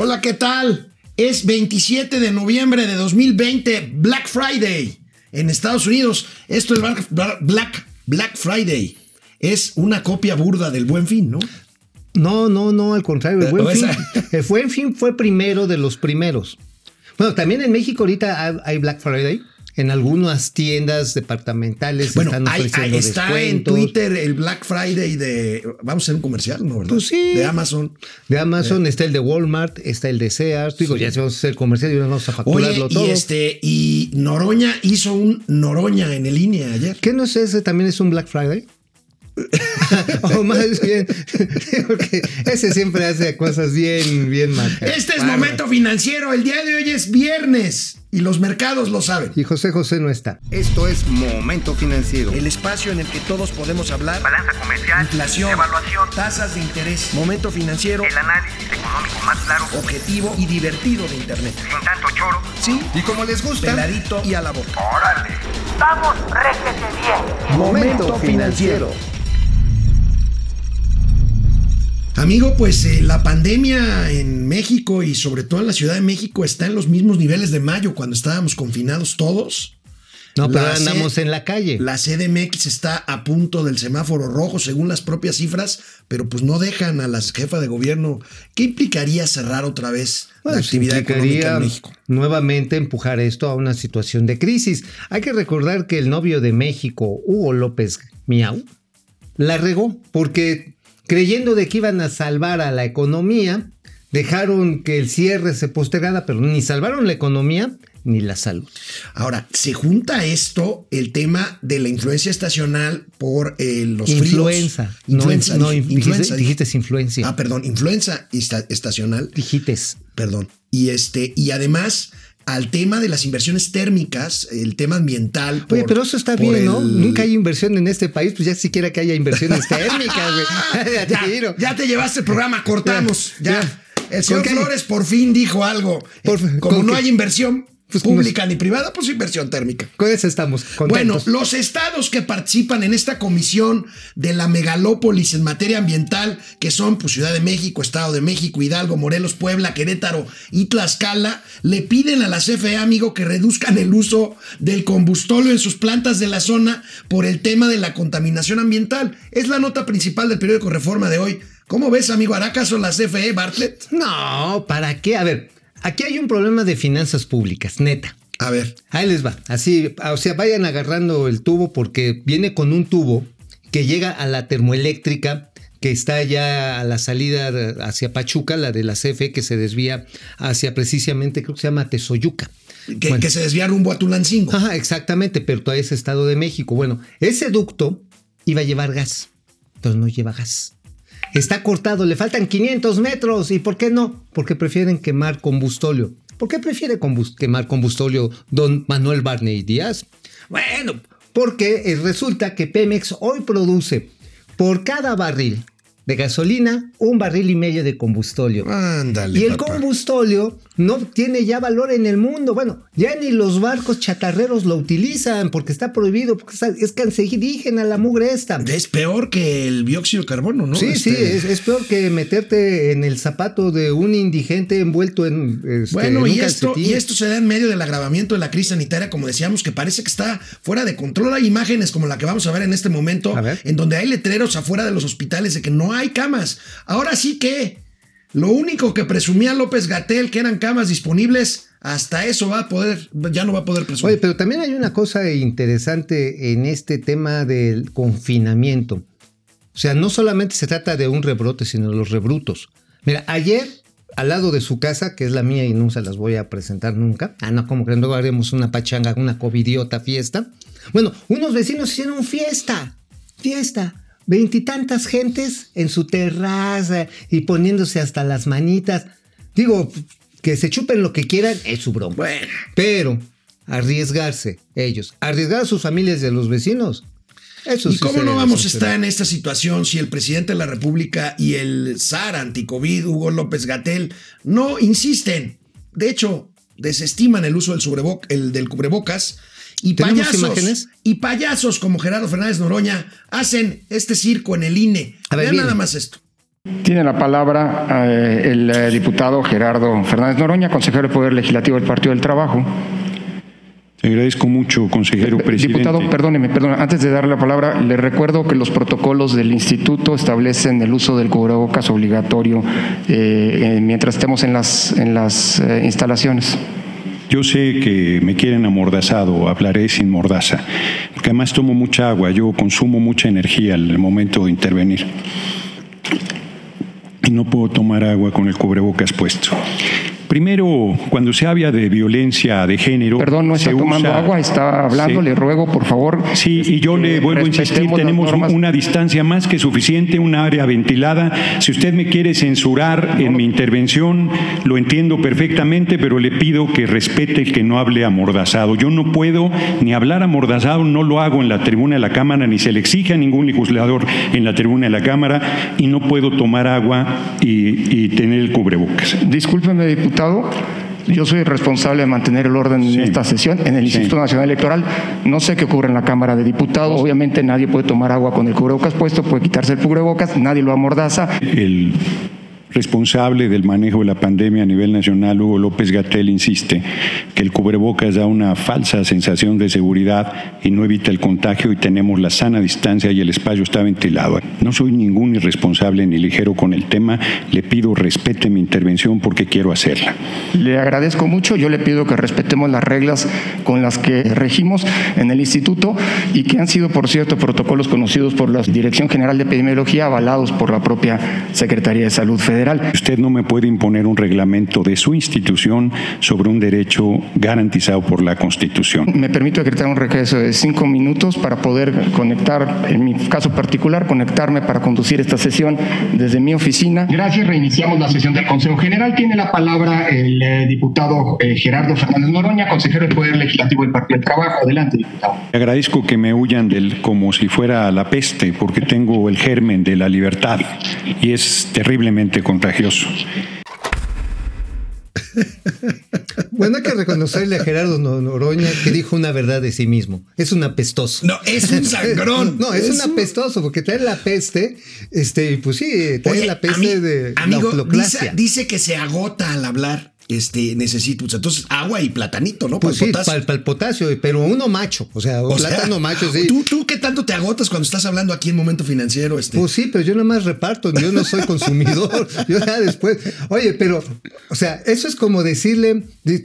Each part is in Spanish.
Hola, ¿qué tal? Es 27 de noviembre de 2020, Black Friday en Estados Unidos. Esto es Black, Black, Friday. Es una copia burda del Buen Fin, ¿no? No, no, no, al contrario. El Buen, fin, el Buen Fin fue primero de los primeros. Bueno, también en México ahorita hay Black Friday en algunas tiendas departamentales bueno, están ofreciendo hay, está en Twitter el Black Friday de vamos a hacer un comercial, ¿no? ¿verdad? Pues sí. De Amazon. De Amazon eh. está el de Walmart, está el de Sears. Digo, ya vamos a hacer comercial y vamos a facturarlo Oye, todo. Y este y Noroña hizo un Noroña en el línea ayer. ¿Qué no es ese también es un Black Friday? o más bien, porque ese siempre hace cosas bien, bien marcadas. Este es momento financiero. El día de hoy es viernes y los mercados lo saben. Y José José no está. Esto es Momento Financiero. El espacio en el que todos podemos hablar. Balanza comercial. Inflación. Evaluación. Tasas de interés. Momento financiero. El análisis económico más claro. Objetivo y divertido de Internet. Sin tanto choro. Sí. Y como les gusta. Peladito y a la boca. Órale. Vamos, réjete bien. Momento Financiero. Amigo, pues eh, la pandemia en México y sobre todo en la Ciudad de México está en los mismos niveles de mayo cuando estábamos confinados todos. No, pero andamos en la calle. La CDMX está a punto del semáforo rojo según las propias cifras, pero pues no dejan a la jefa de gobierno. ¿Qué implicaría cerrar otra vez la actividad económica en México? Nuevamente empujar esto a una situación de crisis. Hay que recordar que el novio de México, Hugo López Miau, la regó porque creyendo de que iban a salvar a la economía, dejaron que el cierre se postergara, pero ni salvaron la economía ni la salud. Ahora, se junta esto el tema de la influencia estacional por eh, los influenza. fríos. Influenza. No, influenza. Dijiste, influencia. Ah, perdón, influenza estacional. Dijiste. Perdón. Y este, y además al tema de las inversiones térmicas, el tema ambiental. Oye, pero eso está bien, ¿no? Nunca hay inversión en este país, pues ya siquiera que haya inversiones térmicas, ya, ya, ya, te llevaste el programa, cortamos. Ya. El señor Flores por fin dijo algo. Por, eh, como no hay inversión, pues pública ni privada, pues inversión térmica. Con eso estamos contentos. Bueno, los estados que participan en esta comisión de la megalópolis en materia ambiental, que son pues, Ciudad de México, Estado de México, Hidalgo, Morelos, Puebla, Querétaro y Tlaxcala, le piden a la CFE, amigo, que reduzcan el uso del combustóleo en sus plantas de la zona por el tema de la contaminación ambiental. Es la nota principal del periódico Reforma de hoy. ¿Cómo ves, amigo? ¿Hará caso la CFE, Bartlett? No, ¿para qué? A ver, Aquí hay un problema de finanzas públicas, neta. A ver. Ahí les va. Así, o sea, vayan agarrando el tubo porque viene con un tubo que llega a la termoeléctrica que está ya a la salida hacia Pachuca, la de la CFE, que se desvía hacia precisamente, creo que se llama Tesoyuca. Que, que se desvía rumbo a Tulancingo. Ajá, exactamente, pero todavía es Estado de México. Bueno, ese ducto iba a llevar gas, pero no lleva gas. Está cortado, le faltan 500 metros. ¿Y por qué no? Porque prefieren quemar combustóleo. ¿Por qué prefiere quemar combustóleo don Manuel Barney Díaz? Bueno, porque resulta que Pemex hoy produce por cada barril de gasolina, un barril y medio de combustóleo. Ándale. Y el combustóleo no tiene ya valor en el mundo. Bueno, ya ni los barcos chatarreros lo utilizan porque está prohibido, porque es cancerígena la mugre esta. Es peor que el dióxido de carbono, ¿no? Sí, este... sí, es, peor que meterte en el zapato de un indigente envuelto en. Este, bueno, en y, esto, y esto se da en medio del agravamiento de la crisis sanitaria, como decíamos, que parece que está fuera de control. Hay imágenes como la que vamos a ver en este momento, en donde hay letreros afuera de los hospitales de que no hay camas. Ahora sí que lo único que presumía López Gatel que eran camas disponibles, hasta eso va a poder, ya no va a poder presumir. Oye, pero también hay una cosa interesante en este tema del confinamiento. O sea, no solamente se trata de un rebrote, sino de los rebrutos. Mira, ayer, al lado de su casa, que es la mía y no se las voy a presentar nunca. Ah, no, como que luego haremos una pachanga, una covidiota fiesta. Bueno, unos vecinos hicieron fiesta, fiesta veintitantas gentes en su terraza y poniéndose hasta las manitas. Digo, que se chupen lo que quieran es su broma. Bueno. Pero arriesgarse ellos, arriesgar a sus familias y a los vecinos. Eso ¿Y cómo no vamos a estar en esta situación si el presidente de la República y el zar anticovid, Hugo López Gatel, no insisten? De hecho, desestiman el uso del, el, del cubrebocas y payasos, imágenes? y payasos como Gerardo Fernández Noroña hacen este circo en el INE. A ver, Vean nada más esto. Tiene la palabra eh, el eh, diputado Gerardo Fernández Noroña, consejero del Poder Legislativo del Partido del Trabajo. Te agradezco mucho, consejero presidente. Diputado, perdóneme, perdón, antes de darle la palabra, le recuerdo que los protocolos del instituto establecen el uso del cubrebocas obligatorio eh, eh, mientras estemos en las, en las eh, instalaciones. Yo sé que me quieren amordazado, hablaré sin mordaza, porque además tomo mucha agua, yo consumo mucha energía al momento de intervenir. Y no puedo tomar agua con el cubrebocas puesto. Primero, cuando se habla de violencia de género. Perdón, no está tomando usa- agua, está hablando, Sí. le ruego, por favor. Sí, y yo le este, vuelvo a insistir, tenemos una distancia más que suficiente, un área ventilada. Si usted me quiere censurar en mi intervención, lo entiendo perfectamente, pero le pido que respete el que no hable amordazado. Yo no puedo ni hablar amordazado, no lo hago en la tribuna de la Cámara, ni se le exige a ningún legislador en la tribuna de la Cámara, y no puedo tomar agua y, y tener el cubrebocas. Discúlpeme, diputado. Yo soy responsable de mantener el orden Sí. en esta sesión en el Sí. Instituto Nacional Electoral. No sé qué ocurre en la Cámara de Diputados. Obviamente nadie puede tomar agua con el cubrebocas puesto, puede quitarse el cubrebocas, nadie lo amordaza. El responsable del manejo de la pandemia a nivel nacional, Hugo López Gatel, insiste que el cubrebocas da una falsa sensación de seguridad y no evita el contagio y tenemos la sana distancia y el espacio está ventilado. No soy ningún irresponsable ni ligero con el tema, le pido respete mi intervención porque quiero hacerla. Le agradezco mucho. Yo le pido que respetemos las reglas con las que regimos en el instituto y que han sido, por cierto, protocolos conocidos por la Dirección General de Epidemiología, avalados por la propia Secretaría de Salud Federal. Usted no me puede imponer un reglamento de su institución sobre un derecho garantizado por la Constitución. Me permito decretar un regreso de cinco minutos para poder conectar, en mi caso particular, conectarme para conducir esta sesión desde mi oficina. Gracias, reiniciamos la sesión del Consejo General. Tiene la palabra el eh, diputado eh, Gerardo Fernández Noroña, consejero del Poder Legislativo del Partido del Trabajo. Adelante, diputado. Agradezco que me huyan del como si fuera la peste, porque tengo el germen de la libertad y es terriblemente contagioso. Bueno, hay que reconocerle a Gerardo No- Noroña que dijo una verdad de sí mismo. Es un apestoso. No, es un sangrón. No, es, un un- apestoso, porque trae la peste, este, pues sí, trae Oye, la peste de amigo, la dice que se agota al hablar. Este, necesito. sea, Entonces, agua y platanito, ¿no? Pues Para el sí, potasio. para el potasio, pero uno macho, o sea, O sea, plátano macho, sí. ¿tú, ¿Tú qué tanto te agotas cuando estás hablando aquí en Momento Financiero? Este? Pues sí, pero yo nada más reparto, yo no soy consumidor, yo ya después. Oye, pero, o sea, eso es como decirle,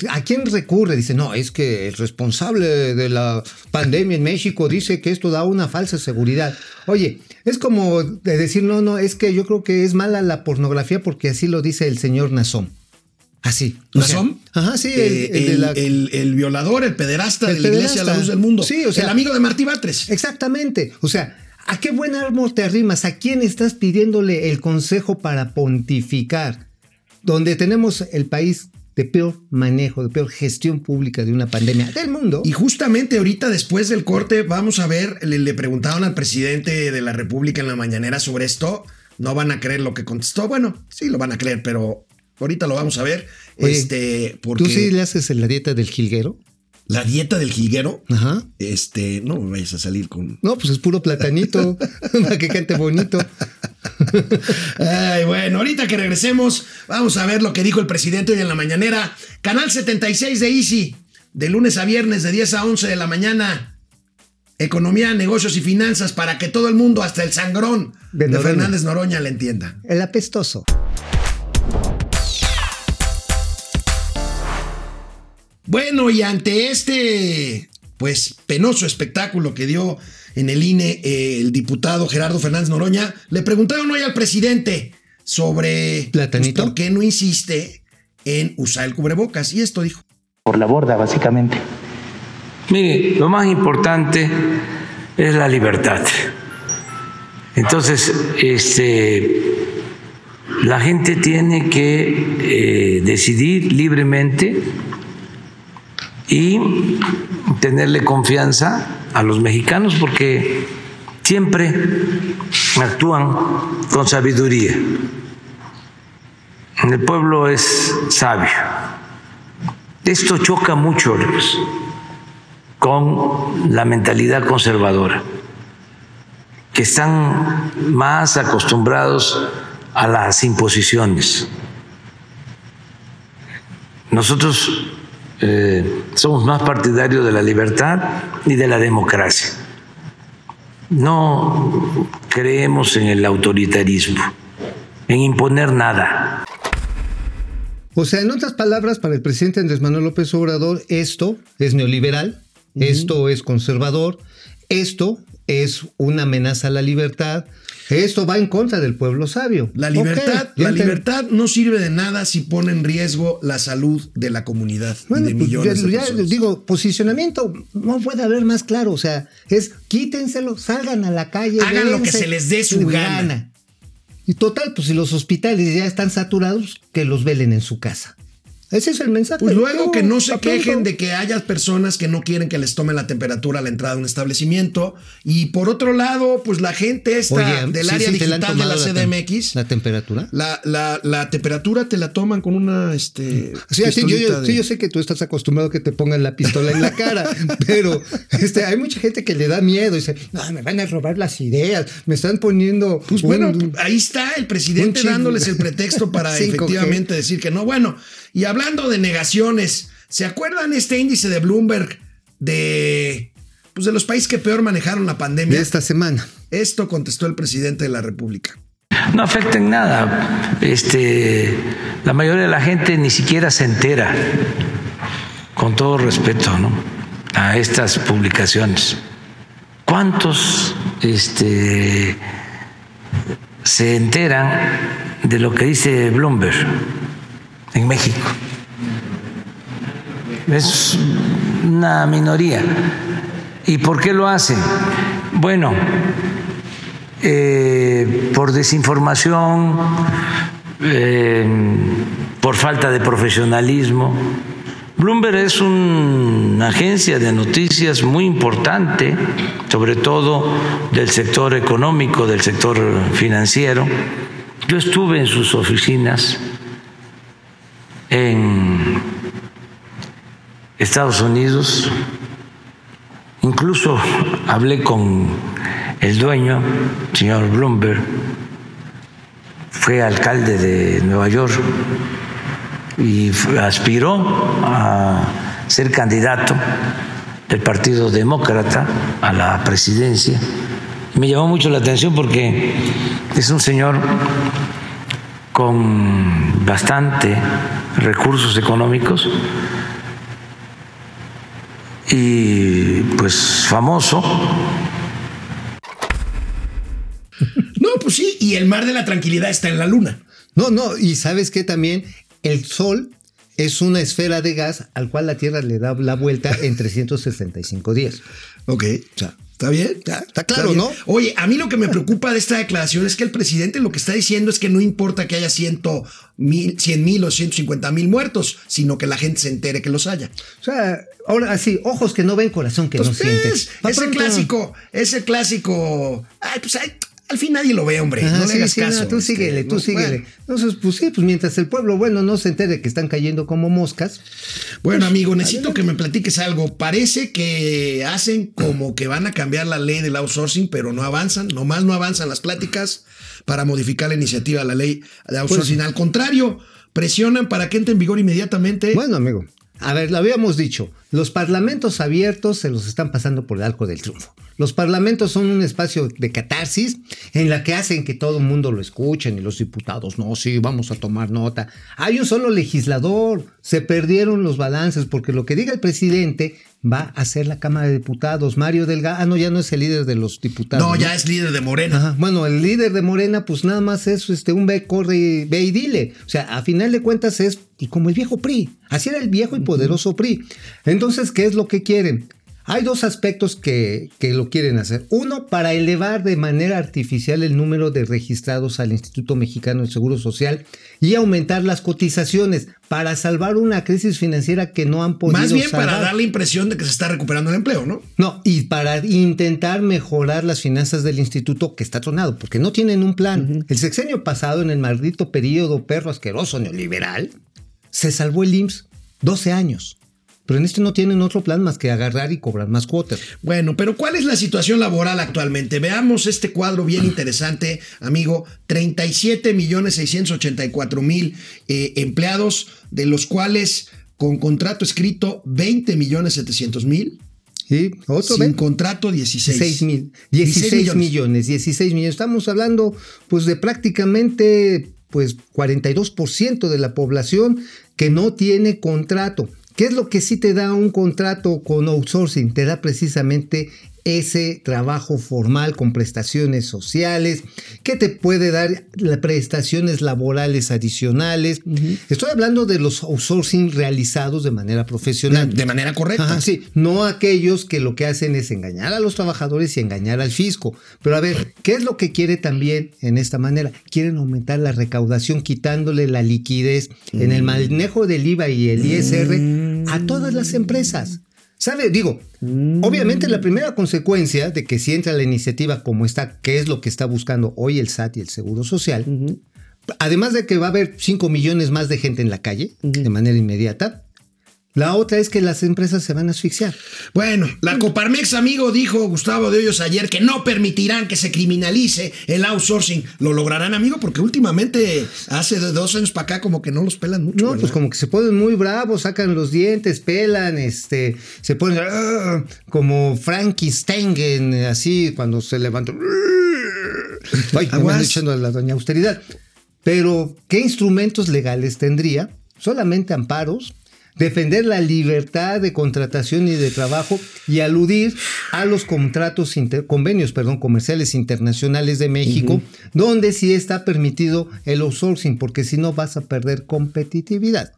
¿a quién recurre? Dice, no, es que el responsable de la pandemia en México dice que esto da una falsa seguridad. Oye, es como de decir, no, no, es que yo creo que es mala la pornografía porque así lo dice el señor Nazón. Así. o sea, ¿Nazón? Ajá, sí, el, Eh, el de el, la- el- el violador, el pederasta de la iglesia a la pederasta. luz del mundo. Sí, o sea- el amigo de Martí Batres. Exactamente. O sea, ¿a qué buen árbol te arrimas? ¿A quién estás pidiéndole el consejo para pontificar? Donde tenemos el país de peor manejo, de peor gestión pública de una pandemia del mundo. Y justamente ahorita después del corte vamos a ver, le, le preguntaron al presidente de la República en la mañanera sobre esto. No van a creer lo que contestó. Bueno, sí lo van a creer, pero ahorita lo vamos a ver. Oye, este, porque ¿Tú sí le haces la dieta del jilguero? la dieta del jilguero, Ajá. este, no me vayas a salir con. No, pues es puro platanito, para que cante bonito. Ay, bueno, ahorita que regresemos, vamos a ver lo que dijo el presidente hoy en la mañanera. Canal 76 de Easy, de lunes a viernes, de 10 a 11 de la mañana. Economía, negocios y finanzas para que todo el mundo, hasta el sangrón De de. Fernández Noroña, le entienda. El apestoso. Bueno, y ante este, pues, penoso espectáculo que dio en el INE eh, el diputado Gerardo Fernández Noroña, le preguntaron hoy al presidente sobre pues, ¿Platanito? por qué no insiste en usar el cubrebocas. Y esto dijo. por la borda, básicamente. Mire, lo más importante es la libertad. Entonces, este, la gente tiene que eh, decidir libremente y tenerle confianza a los mexicanos porque siempre actúan con sabiduría. El pueblo es sabio. Esto choca mucho con la mentalidad conservadora, que están más acostumbrados a las imposiciones. Nosotros eh, somos más partidarios de la libertad y de la democracia. No creemos en el autoritarismo, en imponer nada. O sea, en otras palabras, para el presidente Andrés Manuel López Obrador, esto es neoliberal, esto es conservador, esto es una amenaza a la libertad, esto va en contra del pueblo sabio. La libertad, la libertad no sirve de nada si pone en riesgo la salud de la comunidad Bueno, y de pues, millones ya- de ya personas. digo, posicionamiento no puede haber más claro. O sea, es quítenselo, salgan a la calle. Hagan lo que se les dé su gana. Y total, pues si los hospitales ya están saturados, que los velen en su casa. Ese es el mensaje. Pues luego que no se quejen de que haya personas que no quieren que les tomen la temperatura a la entrada de un establecimiento. Y por otro lado, pues la gente Oye, del sí, área sí, digital de la CDMX, La temperatura. la, la, la temperatura te la toman con una este, Sí, sí, yo, yo- pistolita de- sí, yo sé que tú estás acostumbrado a que te pongan la pistola en la cara, pero este, hay mucha gente que le da miedo y dice, no, me van a robar las ideas, me están poniendo... Pues un- bueno, ahí está el presidente dándoles el pretexto para 5G. efectivamente decir que no. Bueno, y hablando de negaciones, ¿se acuerdan este índice de Bloomberg de, pues de los países que peor manejaron la pandemia? de esta semana. Esto contestó el presidente de la República. No afecta en nada. Este, la mayoría de la gente ni siquiera se entera, con todo respeto, ¿no? a estas publicaciones. ¿Cuántos este, se enteran de lo que dice Bloomberg en México? Es una minoría. ¿Y por qué lo hacen? Bueno, eh, por desinformación, eh, por falta de profesionalismo. Bloomberg es una agencia de noticias muy importante, sobre todo del sector económico, del sector financiero. Yo estuve en sus oficinas en Estados Unidos, incluso hablé con el dueño, señor Bloomberg, fue alcalde de Nueva York y aspiró a ser candidato del Partido Demócrata a la presidencia. Me llamó mucho la atención porque es un señor con bastante recursos económicos y pues famoso No, pues sí, y el mar de la tranquilidad está en la luna. No, no, y sabes que también el Sol es una esfera de gas al cual la Tierra le da la vuelta en 365 días. Ok, o sea, ¿está bien? Ya, está claro. ¿no? Oye, a mí lo que me preocupa de esta declaración es que el presidente lo que está diciendo es que no importa que haya ciento mil, cien mil o 150 mil muertos, sino que la gente se entere que los haya. O sea, ahora sí, ojos que no ven, corazón que no Pues siente. es, Pa' ese pronto. clásico, ese clásico. Ay, pues ay, al fin nadie lo ve, hombre. Ajá, no le sí, hagas sí, no, caso. tú este, síguele, tú no, síguele. bueno. Entonces, pues sí, pues mientras el pueblo bueno no se entere que están cayendo como moscas. Bueno, amigo, necesito que me platiques algo. Parece que hacen como que van a cambiar la ley del outsourcing, pero no avanzan, nomás no avanzan las pláticas para modificar la iniciativa de la ley de outsourcing. Al contrario, presionan para que entre en vigor inmediatamente. Bueno, amigo, a ver, lo habíamos dicho, los parlamentos abiertos se los están pasando por el arco del triunfo. Los parlamentos son un espacio de catarsis en la que hacen que todo el mundo lo escuchen y los diputados, no, sí, vamos a tomar nota. Hay un solo legislador, se perdieron los balances porque lo que diga el presidente va a ser la Cámara de Diputados. Mario Delgado, ah, no, ya no es el líder de los diputados. no, ya es líder de Morena. Ajá, Bueno, el líder de Morena, pues nada más es este, un ve, corre, y- ve y dile. O sea, a final de cuentas es pues, como el viejo PRI. Así era el viejo y poderoso PRI. Entonces, ¿qué es lo que quieren? Hay dos aspectos que, que lo quieren hacer. Uno, para elevar de manera artificial el número de registrados al Instituto Mexicano del Seguro Social y aumentar las cotizaciones para salvar una crisis financiera que no han podido Más bien para dar la impresión de que se está recuperando el empleo, ¿no? No, y para intentar mejorar las finanzas del instituto que está tronado, porque no tienen un plan. El sexenio pasado, en el maldito periodo perro asqueroso neoliberal, se salvó el IMSS 12 años. Pero en este no tienen otro plan más que agarrar y cobrar más cuotas. Bueno, pero ¿cuál es la situación laboral actualmente? Veamos este cuadro bien interesante, amigo. 37 millones 684 mil eh, empleados, de los cuales con contrato escrito 20 millones 700 mil. Sí, otro Sin ven. contrato 16. 16 mil, 16 millones, 16 millones. Estamos hablando pues de prácticamente pues 42% de la población que no tiene contrato. ¿Qué es lo que sí te da un contrato con outsourcing? Te da precisamente ese trabajo formal con prestaciones sociales, que te puede dar prestaciones laborales adicionales. Estoy hablando de los outsourcing realizados de manera profesional. De, de manera correcta. Ajá, sí, no aquellos que lo que hacen es engañar a los trabajadores y engañar al fisco. Pero a ver, ¿qué es lo que quiere también en esta manera? Quieren aumentar la recaudación quitándole la liquidez en el manejo del IVA y el ISR a todas las empresas. ¿Sabe? Digo, obviamente la primera consecuencia de que si entra la iniciativa como está, que es lo que está buscando hoy el SAT y el Seguro Social, además de que va a haber 5 millones más de gente en la calle de manera inmediata, la otra es que las empresas se van a asfixiar. Bueno, la Coparmex, amigo, dijo Gustavo de Hoyos ayer que no permitirán que se criminalice el outsourcing. ¿Lo lograrán, amigo? Porque últimamente, hace dos años para acá, como que no los pelan mucho. No, ¿verdad? pues como que se ponen muy bravos, sacan los dientes, pelan, este, se ponen "Ah", como Frankenstein, en- así cuando se levanta. Ay, me Aguas. van echando a la doña austeridad. Pero, ¿qué instrumentos legales tendría? Solamente amparos, defender la libertad de contratación y de trabajo y aludir a los contratos, inter- convenios, perdón, comerciales internacionales de México, donde sí está permitido el outsourcing, porque si no vas a perder competitividad.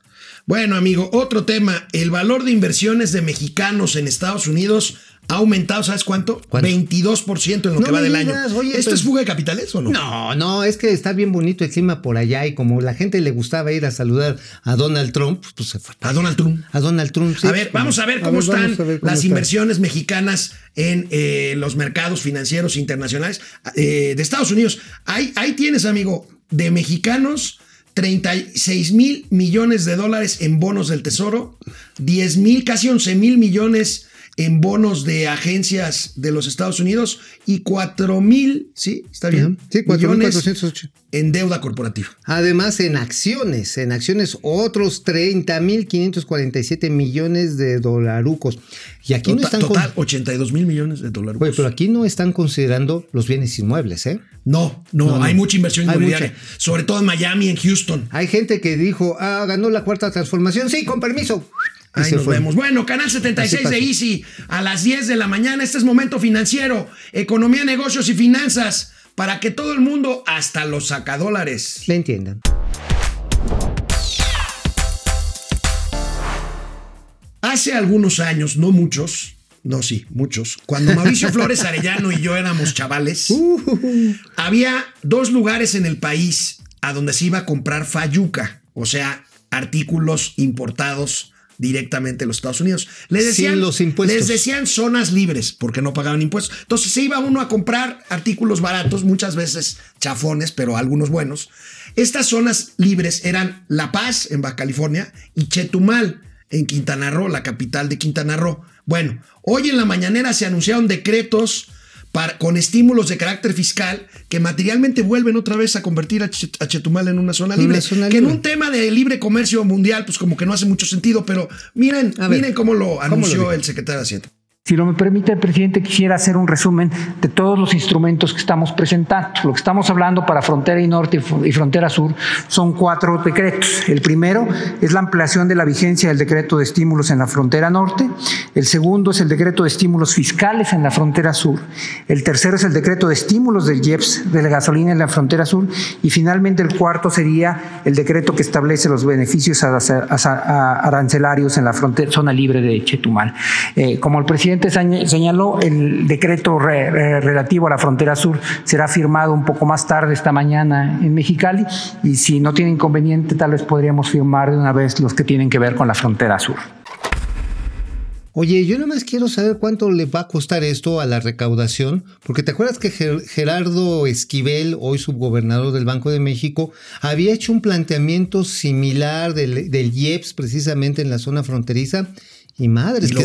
Bueno, amigo, otro tema. El valor de inversiones de mexicanos en Estados Unidos ha aumentado, ¿sabes cuánto? ¿Cuánto? 22% en lo No que va del digas, año. oye, ¿Esto pero- es fuga de capitales o no? No, no, es que está bien bonito el clima por allá y como la gente le gustaba ir a saludar a Donald Trump, pues se fue. A Donald Trump. A Donald Trump, sí. a ver, vamos a ver cómo están a ver cómo las inversiones mexicanas en eh, los mercados financieros internacionales eh, de Estados Unidos. Ahí, ahí tienes, amigo, de mexicanos, 36 mil millones de dólares en bonos del Tesoro, 10 mil, casi 11 mil millones en bonos de agencias de los Estados Unidos y 4 mil, ¿sí? ¿Está bien? Sí, millones 4.408. en deuda corporativa. Además, en acciones, en acciones, otros 30.547 millones de dolarucos. Y aquí no Total, están total 82 mil millones de dólares. Oye, pero aquí no están considerando los bienes inmuebles, ¿eh? No, no, No, no. hay mucha inversión Hay inmobiliaria. mucha. Sobre todo en Miami, en Houston. Hay gente que dijo, ah, ganó la cuarta transformación. Sí, con permiso. Ahí nos fue. vemos. Bueno, Canal Así 76 pasa. de Easy a las 10 de la mañana. Este es Momento Financiero, Economía, Negocios y Finanzas, para que todo el mundo, hasta los sacadólares. Le entiendan. Hace algunos años, no muchos, no sí, muchos, cuando Mauricio Flores Arellano y yo éramos chavales, había dos lugares en el país a donde se iba a comprar fayuca, o sea, artículos importados directamente de los Estados Unidos. Les Sin decían, los impuestos. Les decían zonas libres porque no pagaban impuestos. Entonces se iba uno a comprar artículos baratos, muchas veces chafones, pero algunos buenos. Estas zonas libres eran La Paz, en Baja California, y Chetumal, en Quintana Roo, la capital de Quintana Roo. Bueno, hoy en la mañanera se anunciaron decretos para- con estímulos de carácter fiscal que materialmente vuelven otra vez a convertir a, Chet- a Chetumal en una zona Una libre. que en un tema de libre comercio mundial, pues como que no hace mucho sentido, pero miren, A ver, miren cómo lo ¿cómo lo anunció el secretario de Hacienda. Si lo me permite el presidente, quisiera hacer un resumen de todos los instrumentos que estamos presentando. Lo que estamos hablando para frontera y norte y fr- y frontera sur son cuatro decretos. El primero es la ampliación de la vigencia del decreto de estímulos en la frontera norte. El segundo es el decreto de estímulos fiscales en la frontera sur. El tercero es el decreto de estímulos del IEPS de la gasolina en la frontera sur. Y finalmente el cuarto sería el decreto que establece los beneficios arancelarios en la frontera, zona libre de Chetumal. Eh, como el presidente señ- señaló, el decreto re- re- relativo a la frontera sur será firmado un poco más tarde esta mañana en Mexicali y si no tiene inconveniente tal vez podríamos firmar de una vez los que tienen que ver con la frontera sur. Oye, yo nada más quiero saber cuánto le va a costar esto a la recaudación, porque te acuerdas que Ger- Gerardo Esquivel, hoy subgobernador del Banco de México, había hecho un planteamiento similar del, del IEPS precisamente en la zona fronteriza Y madres. Y lo.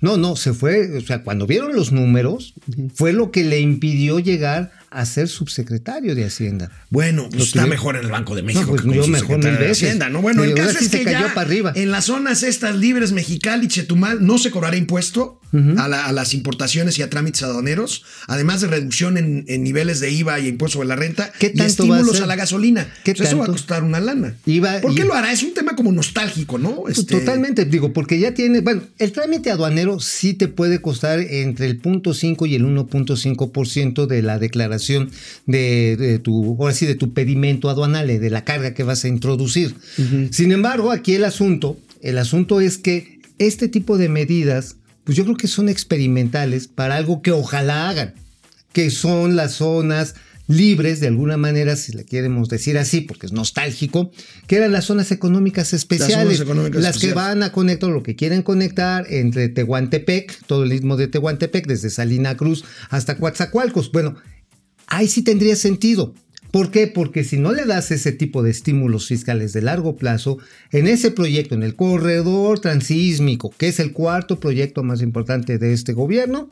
No, no, se fue. O sea, cuando vieron los números, fue lo que le impidió llegar a ser subsecretario de Hacienda. Bueno, pues está mejor en el Banco de México. No, pues que yo mejor mil de veces. Hacienda, ¿no? Bueno, el caso es se que cayó ya para arriba. en las zonas estas libres, Mexicali, Chetumal, no se cobrará impuesto a, la- a las importaciones y a trámites aduaneros, además de reducción en, en niveles de IVA y impuesto de la renta ¿Qué y tanto va a estímulos ser? a, la gasolina. ¿Qué Pues eso va a costar una lana. ¿Por qué lo hará? Es un tema como nostálgico, ¿no? Pues Este, Totalmente, digo, porque ya tiene, bueno, el trámite aduanero sí te puede costar entre el 0.5 y el 1.5% de la declaración de, de tu, ahora sí, de tu pedimento aduanal, eh, de la carga que vas a introducir. Sin embargo, aquí el asunto, el asunto es que este tipo de medidas, pues yo creo que son experimentales para algo que ojalá hagan, que son las zonas libres de alguna manera, si le queremos decir así, porque es nostálgico, que eran las zonas económicas especiales, las, económicas que especiales. van a conectar lo que quieren conectar entre Tehuantepec, todo el istmo de Tehuantepec, desde Salina Cruz hasta Coatzacoalcos. Bueno, ahí sí tendría sentido. ¿Por qué? Porque si no le das ese tipo de estímulos fiscales de largo plazo, en ese proyecto, en el corredor transísmico, que es el cuarto proyecto más importante de este gobierno,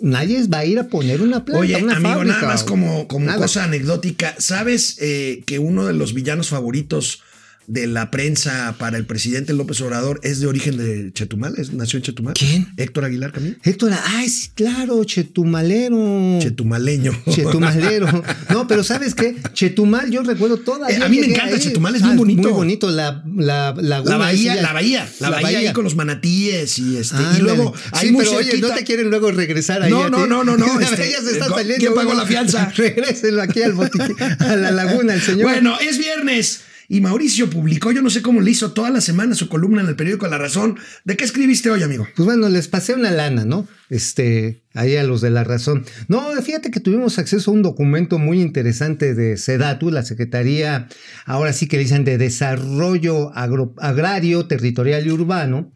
nadie va a ir a poner una planta, Oye, una amigo, fábrica, nada más como, como nada. cosa anecdótica, ¿sabes eh, que uno de los villanos favoritos de la prensa para el presidente López Obrador es de origen de Chetumal? ¿Es- ¿Nació en Chetumal? ¿Quién? Héctor Aguilar Camín. Héctor, ay, sí, claro, Chetumalero. Chetumaleño. Chetumalero. No, pero ¿sabes qué? Chetumal, yo recuerdo todavía. Eh, a mí me encanta ahí. Chetumal, es Ah, bien bonito. Muy bonito, la, la, La bahía, la bahía, la, bahía, ahí con los manatíes y este. Y luego hay sí, muy pero oye, no te quieren luego regresar ahí. No, no, no, no, no, este, ya se está eh, saliendo. ¿quién pagó bueno, la fianza? Regrésenlo aquí al botiquín, a la laguna, el señor. Bueno, es viernes. Y Mauricio publicó, yo no sé cómo le hizo toda la semana su columna en el periódico La Razón. ¿De qué escribiste hoy, amigo? Pues bueno, les pasé una lana, ¿no? Este, ahí a los de la razón. No, fíjate que tuvimos acceso a un documento muy interesante de SEDATU, la Secretaría, ahora sí que dicen de Desarrollo Agro- Agrario, Territorial y Urbano,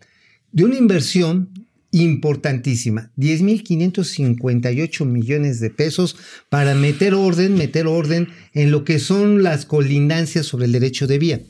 de una inversión importantísima, 10.558 millones de pesos para meter orden, meter orden en lo que son las colindancias sobre el derecho de vía.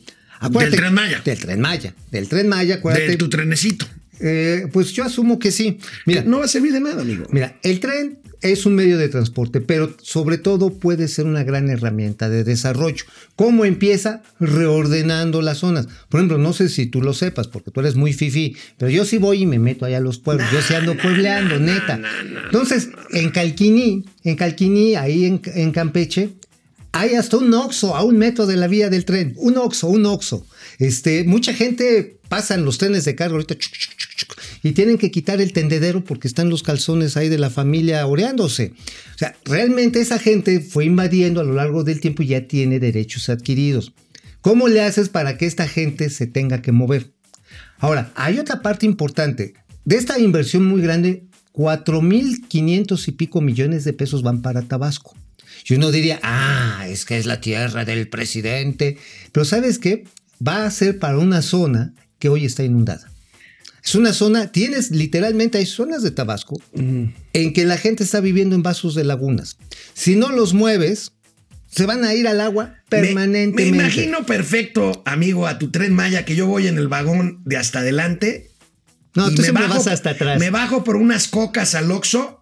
Del Tren Maya. Del Tren Maya. Del Tren Maya, acuérdate. De tu trenecito. Eh, pues yo asumo que sí. Mira, No va a servir de nada, amigo. mira, el tren es un medio de transporte, pero sobre todo puede ser una gran herramienta de desarrollo. ¿Cómo empieza? Reordenando las zonas. Por ejemplo, no sé si tú lo sepas, porque tú eres muy fifi, pero yo sí voy y me meto allá a los pueblos. yo sí ando puebleando, neta. Entonces, en Calquiní, en Calquiní, ahí en, en Campeche, hay hasta un oxo a un metro de la vía del tren. Un oxo, un oxo. Este, mucha gente pasan los trenes de carga ahorita chuc, chuc, chuc, chuc, y tienen que quitar el tendedero porque están los calzones ahí de la familia oreándose. O sea, realmente esa gente fue invadiendo a lo largo del tiempo y ya tiene derechos adquiridos. ¿Cómo le haces para que esta gente se tenga que mover? Ahora, hay otra parte importante. De esta inversión muy grande, 4.500 y pico millones de pesos van para Tabasco. Y uno diría, ah, es que es la tierra del presidente. Pero ¿sabes qué? Va a ser para una zona que hoy está inundada. Es una zona, tienes literalmente, hay zonas de Tabasco en que la gente está viviendo en vasos de lagunas. Si no los mueves, se van a ir al agua Me- permanentemente. Me, imagino perfecto, amigo, a tu tren Maya que yo voy en el vagón de hasta adelante. No, y tú me bajo- vas hasta atrás. Me bajo por unas cocas al Oxxo,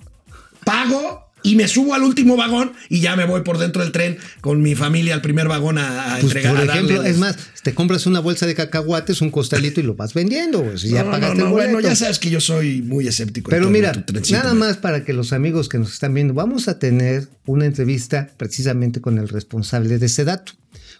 pago y me subo al último vagón y ya me voy por dentro del tren con mi familia al primer vagón a, a Pues, entregar. por ejemplo, darle es más, te compras una bolsa de cacahuates, un costalito y lo vas vendiendo. güey, si ya No, pagaste no, el bueno, boleto. ya sabes que yo soy muy escéptico. Pero mira, nada más para que los amigos que nos están viendo, vamos a tener una entrevista precisamente con el responsable de Sedato.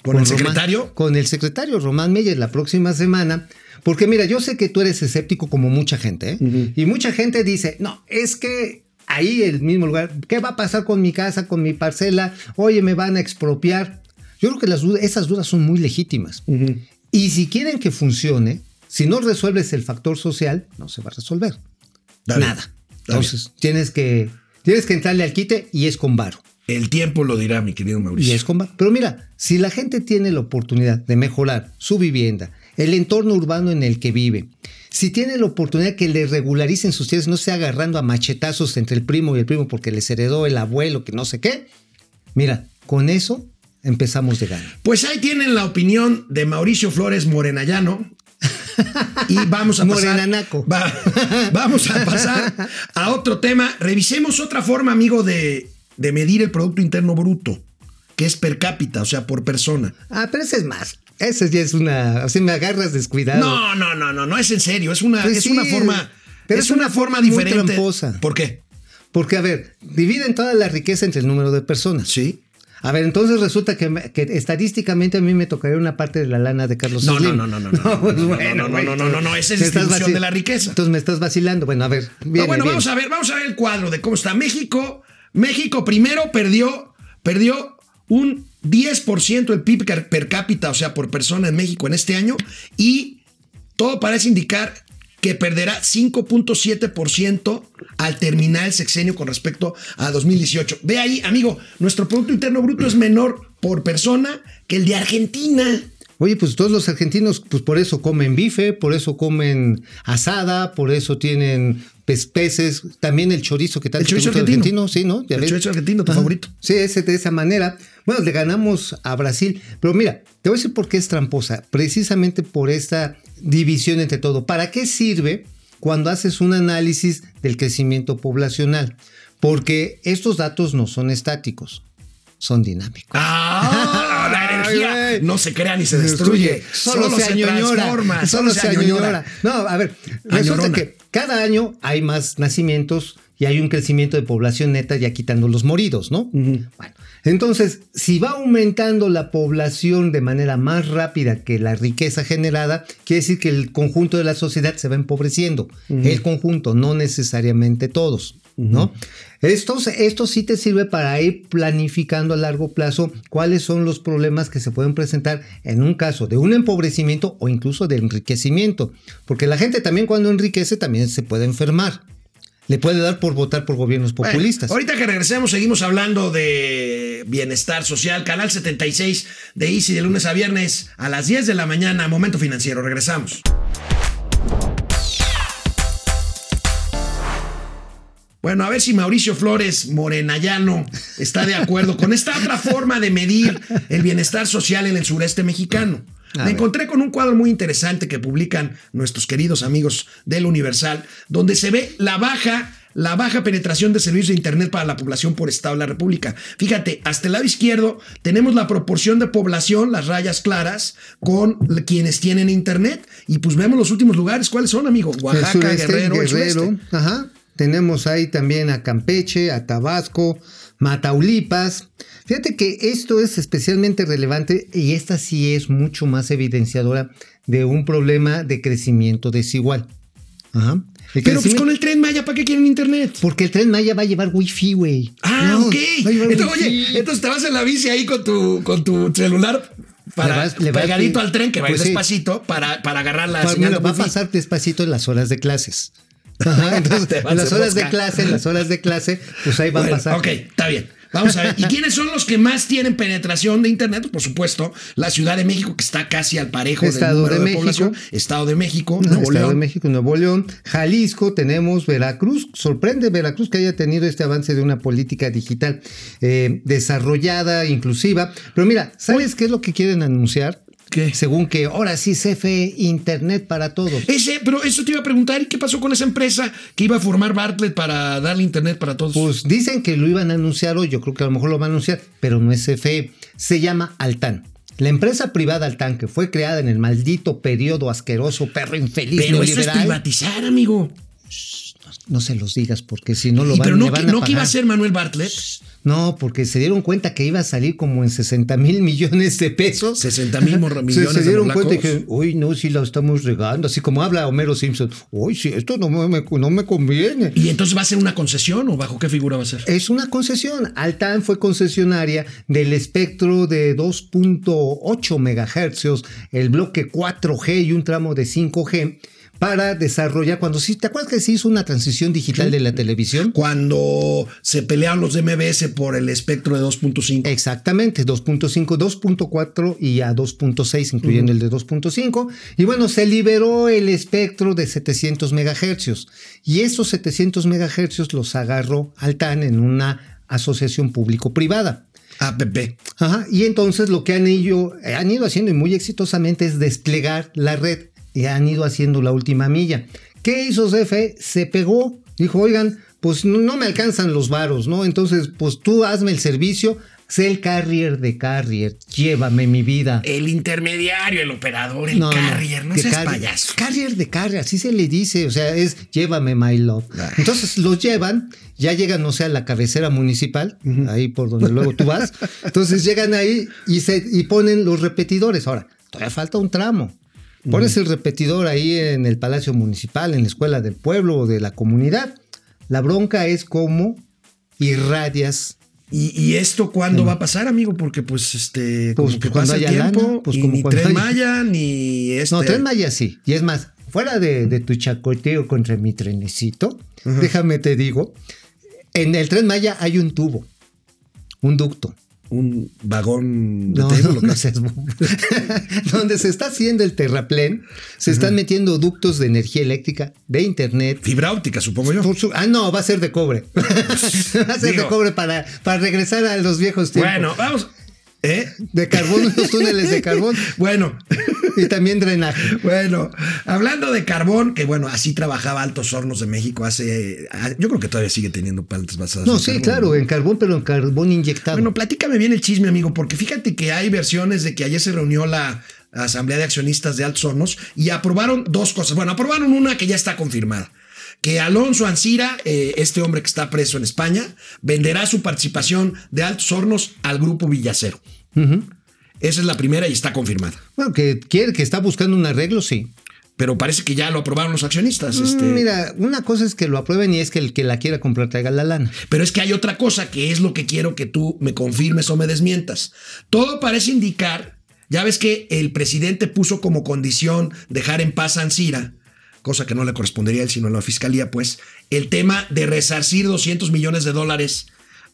¿Con el Román- secretario? Con el secretario Román Meyer la próxima semana. Porque mira, yo sé que tú eres escéptico como mucha gente, ¿eh? Y mucha gente dice, no, es que ahí el mismo lugar, ¿qué va a pasar con mi casa, con mi parcela? Oye, me van a expropiar. Yo creo que las dudas, esas dudas son muy legítimas. Y si quieren que funcione, si no resuelves el factor social, no se va a resolver. Nada. Entonces, tienes que, tienes que entrarle al quite y es con varo. El tiempo lo dirá, mi querido Y Mauricio. es con varo. Pero mira, si la gente tiene la oportunidad de mejorar su vivienda, el entorno urbano en el que vive, si tiene la oportunidad que le regularicen sus tierras, no sea agarrando a machetazos entre el primo y el primo porque les heredó el abuelo, que no sé qué, mira, con eso empezamos de gana. Pues ahí tienen la opinión de Mauricio Flores Morenayano, Y vamos a pasar. Va- vamos a pasar a otro tema. Revisemos otra forma, amigo, de, de medir el Producto Interno Bruto, que es per cápita, o sea, por persona. Ah, pero ese es más. Ese ya es una. Así me agarras descuidado. No, no, no, no, no es en serio. Es una, Pues es sí, una forma. pero es, es una, una forma forma muy diferente. tramposa. ¿Por qué? Porque, a ver, dividen toda la riqueza entre el número de personas. Sí. A ver, entonces resulta que, me- que estadísticamente a mí me tocaría una parte de la lana de Carlos No, no, Slim. no, no, no, no. pues No, no, bueno, no, no, no, no, no, no, esa es distribución de la riqueza. Entonces me estás vacilando. Bueno, a ver, No, viene, bueno, viene. vamos a ver, vamos a ver el cuadro de cómo está México. México primero perdió, perdió un 10% del PIB per cápita, o sea, por persona en México en este año, y todo parece indicar que perderá 5.7% al terminar el sexenio con respecto a 2018. Ve ahí, amigo, nuestro Producto Interno Bruto es menor por persona que el de Argentina. Oye, pues todos los argentinos, pues por eso comen bife, por eso comen asada, por eso tienen peces, también el chorizo que tanto El chorizo argentino. sí, ¿no? El ves. chorizo argentino, tu Ajá. favorito. Sí, ese de esa manera. Bueno, le ganamos a Brasil, pero mira, te voy a decir por qué es tramposa, precisamente por esta división entre todo. ¿Para qué sirve cuando haces un análisis del crecimiento poblacional? Porque estos datos no son estáticos, son dinámicos. Ah, no se crea ni se destruye, Solo, se añoñora. transforma, Solo se añoñora. No, a ver, resulta que cada año hay más nacimientos y hay un crecimiento de población neta ya quitando los moridos, ¿no? Bueno, entonces, si va aumentando la población de manera más rápida que la riqueza generada, quiere decir que el conjunto de la sociedad se va empobreciendo. El conjunto, no necesariamente todos. ¿No? Esto, esto sí te sirve para ir planificando a largo plazo cuáles son los problemas que se pueden presentar en un caso de un empobrecimiento o incluso de enriquecimiento. Porque la gente también cuando enriquece también se puede enfermar. Le puede dar por votar por gobiernos Bueno, populistas. ahorita que regresemos, seguimos hablando de bienestar social. Canal 76 de Easy de lunes a viernes a las 10 de la mañana. Momento financiero. Regresamos. Bueno, a ver si Mauricio Flores Morenayano está de acuerdo con esta otra forma de medir el bienestar social en el sureste mexicano. A Me ver. encontré con un cuadro muy interesante que publican nuestros queridos amigos del Universal, donde se ve la baja, la baja penetración de servicios de Internet para la población por estado de la República. Fíjate, hasta el lado izquierdo tenemos la proporción de población, las rayas claras, con quienes tienen Internet. Y pues vemos los últimos lugares. ¿Cuáles son, amigo? Oaxaca, sureste, Guerrero, el Guerrero, sureste. Ajá. Tenemos ahí también a Campeche, a Tabasco, Mataulipas. Fíjate que esto es especialmente relevante y esta sí es mucho más evidenciadora de un problema de crecimiento desigual. Ajá. Pero pues con el tren Maya, ¿para qué quieren Internet? Porque el tren Maya va a llevar wifi, güey. Ah, No, ok. Entonces, wifi. oye, entonces te vas en la bici ahí con tu, con tu celular para, Le vas- le vas- pegadito al tren que va a ir Pues sí. despacito para, para agarrar la Pa- señal mira, de va a pasar despacito en las horas de clases. Ajá, entonces, en las horas de clase, en las horas de clase, pues ahí va Bueno, a pasar. Ok, está bien. Vamos a ver. ¿Y quiénes son los que más tienen penetración de Internet? Por supuesto, la Ciudad de México, que está casi al parejo Estado del de de, México. población. Estado de México, Nuevo Estado de. México, Nuevo León, Jalisco, tenemos Veracruz. Sorprende Veracruz que haya tenido este avance de una política digital eh, desarrollada, inclusiva. Pero mira, ¿sabes qué es lo que quieren anunciar? ¿Qué? Según que ahora sí CFE, Internet para todos. Ese, pero eso te iba a preguntar, ¿y qué pasó con esa empresa que iba a formar Bartlett para darle internet para todos? Pues dicen que lo iban a anunciar hoy, yo creo que a lo mejor lo van a anunciar, pero no es CFE, se llama Altan. La empresa privada Altan, que fue creada en el maldito periodo asqueroso, perro infeliz pero eso es neoliberal, privatizar, amigo. No se los digas porque si no lo van, pero no, van que, a no que iba a ser Manuel Bartlett. No, porque se dieron cuenta que iba a salir como en 60 mil millones de pesos. 60 mil Se- millones se, de dieron cuenta y dijeron, uy, no, si la estamos regando. Así como habla Homero Simpson, uy, si esto no me, me- no me conviene. ¿Y entonces va a ser una concesión o bajo qué figura va a ser? Es una concesión. Altan fue concesionaria del espectro de 2.8 megahercios, el bloque 4G y un tramo de 5G para desarrollar, cuando sí, ¿te acuerdas que se hizo una transición digital de la televisión? Cuando se pelearon los de MBS por el espectro de 2.5. Exactamente, 2.5, 2.4 y a 2.6, incluyendo el de 2.5. Y bueno, se liberó el espectro de 700 megahercios. Y esos 700 megahercios los agarró Altan en una asociación público-privada. APP. Ajá, y entonces lo que han ido, han ido haciendo y muy exitosamente es desplegar la red. Y han ido haciendo la última milla. ¿Qué hizo CFE? Se pegó, dijo, oigan, pues no, no me alcanzan los varos, ¿no? Entonces, pues tú hazme el servicio, sé el carrier de carrier, llévame mi vida. El intermediario, el operador, el carrier, no, que seas carrier- payaso. Carrier de carrier, así se le dice, o sea, es llévame my love. Ah. Entonces los llevan, ya llegan, o sea, a la cabecera municipal, ahí por donde luego tú vas. Entonces llegan ahí y, se, y ponen los repetidores. Ahora, todavía falta un tramo. Pones el repetidor ahí en el Palacio Municipal, en la Escuela del Pueblo o de la comunidad. La bronca es cómo irradias ¿Y, y esto cuándo va a pasar, amigo? Porque pues este, Pues, como que cuando pasa haya tiempo, lana, pues, y como ni cuando Tren haya- Maya, ni este... No, Tren Maya sí. Y es más, fuera de, de tu chacoteo contra mi trenecito, déjame te digo, en el Tren Maya hay un tubo, un ducto. Un vagón de No, seas. Donde se está haciendo el terraplén, se están metiendo ductos de energía eléctrica, de internet. Fibra óptica, supongo yo. Su- ah, no, va a ser de cobre. va a ser Digo- de cobre para, para regresar a los viejos tiempos. Bueno, vamos. ¿Eh? De carbón, los túneles de carbón. Bueno, Y también drenaje. bueno, hablando de carbón, que bueno, así trabajaba Altos Hornos de México hace. ah, Yo creo que todavía sigue teniendo plantas basadas No, en sí, carbón, claro, en carbón, pero en carbón inyectado. Bueno, platícame bien el chisme, amigo, porque fíjate que hay versiones de que ayer se reunió la Asamblea de Accionistas de Altos Hornos y aprobaron dos cosas. Bueno, aprobaron una que ya está confirmada. Que Alonso Ancira, eh, este hombre que está preso en España, venderá su participación de Altos Hornos al grupo Villacero. Esa es la primera y está confirmada. Bueno, que quiere, que está buscando un arreglo, sí. Pero parece que ya lo aprobaron los accionistas. este. Mm, Mira, una cosa es que lo aprueben y es que el que la quiera comprar traiga la lana. Pero es que hay otra cosa que es lo que quiero que tú me confirmes o me desmientas. Todo parece indicar, ya ves que el presidente puso como condición dejar en paz a Ancira, cosa que no le correspondería a él, sino a la fiscalía, pues, el tema de resarcir 200 millones de dólares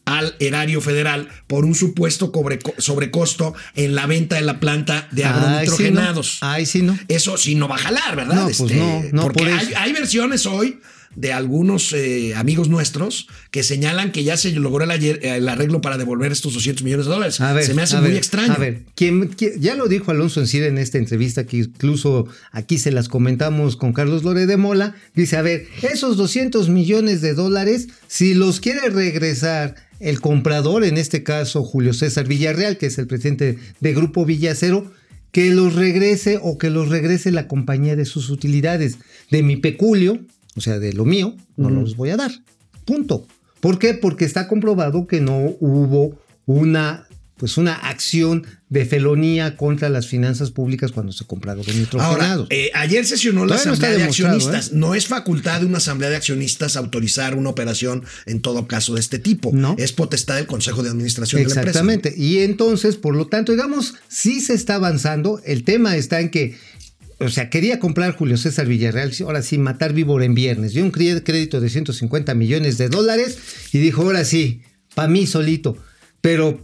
al erario federal por un supuesto sobrecosto en la venta de la planta de Ay, sí, agronitrogenados. no. Ay, sí, no. Eso sí no va a jalar, ¿verdad? No, pues no, no, porque por hay, eso. hay versiones hoy de algunos eh, amigos nuestros que señalan que ya se logró el, arreglo para devolver estos 200 millones de dólares. A ver, se me hace muy ver, extraño. A ver, ¿quién- quién- ya lo dijo Alonso Encira en esta entrevista que incluso aquí se las comentamos con Carlos Lore de Mola. Dice, a ver, esos 200 millones de dólares, si los quiere regresar el comprador, en este caso Julio César Villarreal, que es el presidente de Grupo Villacero, que los regrese o que los regrese la compañía de sus utilidades. De mi peculio, o sea, de lo mío, no los voy a dar. Punto. ¿Por qué? Porque está comprobado que no hubo una, pues una acción de felonía contra las finanzas públicas cuando se compraron los Ahora, nitrogenados. eh, ayer sesionó la Todavía no está Asamblea de demostrado, Accionistas. ¿eh? No es facultad de una Asamblea de Accionistas autorizar una operación en todo caso de este tipo. No. Es potestad del Consejo de Administración de la empresa. Exactamente. Y entonces, por lo tanto, digamos, sí se está avanzando. El tema está en que, o sea, quería comprar Julio César Villarreal, ahora sí, matar víbora en viernes. Dio un crédito de 150 millones de dólares y dijo, ahora sí, para mí solito. Pero